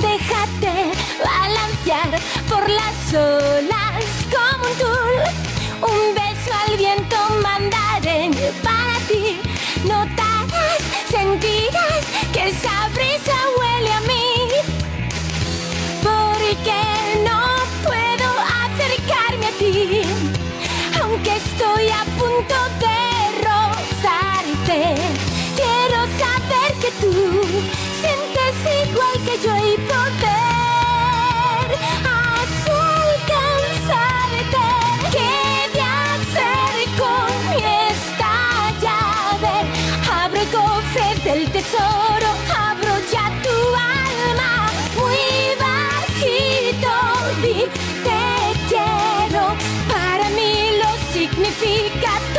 Déjate balancear por las olas como un tul. Un beso al viento mandaré para ti. Notarás, sentirás que esa brisa huele a mí. Porque no puedo acercarme a ti. Aunque estoy a punto de rozarte. Quiero saber que tú el tesoro, abro ya tu alma, muy bajito di te quiero, para mí lo significa.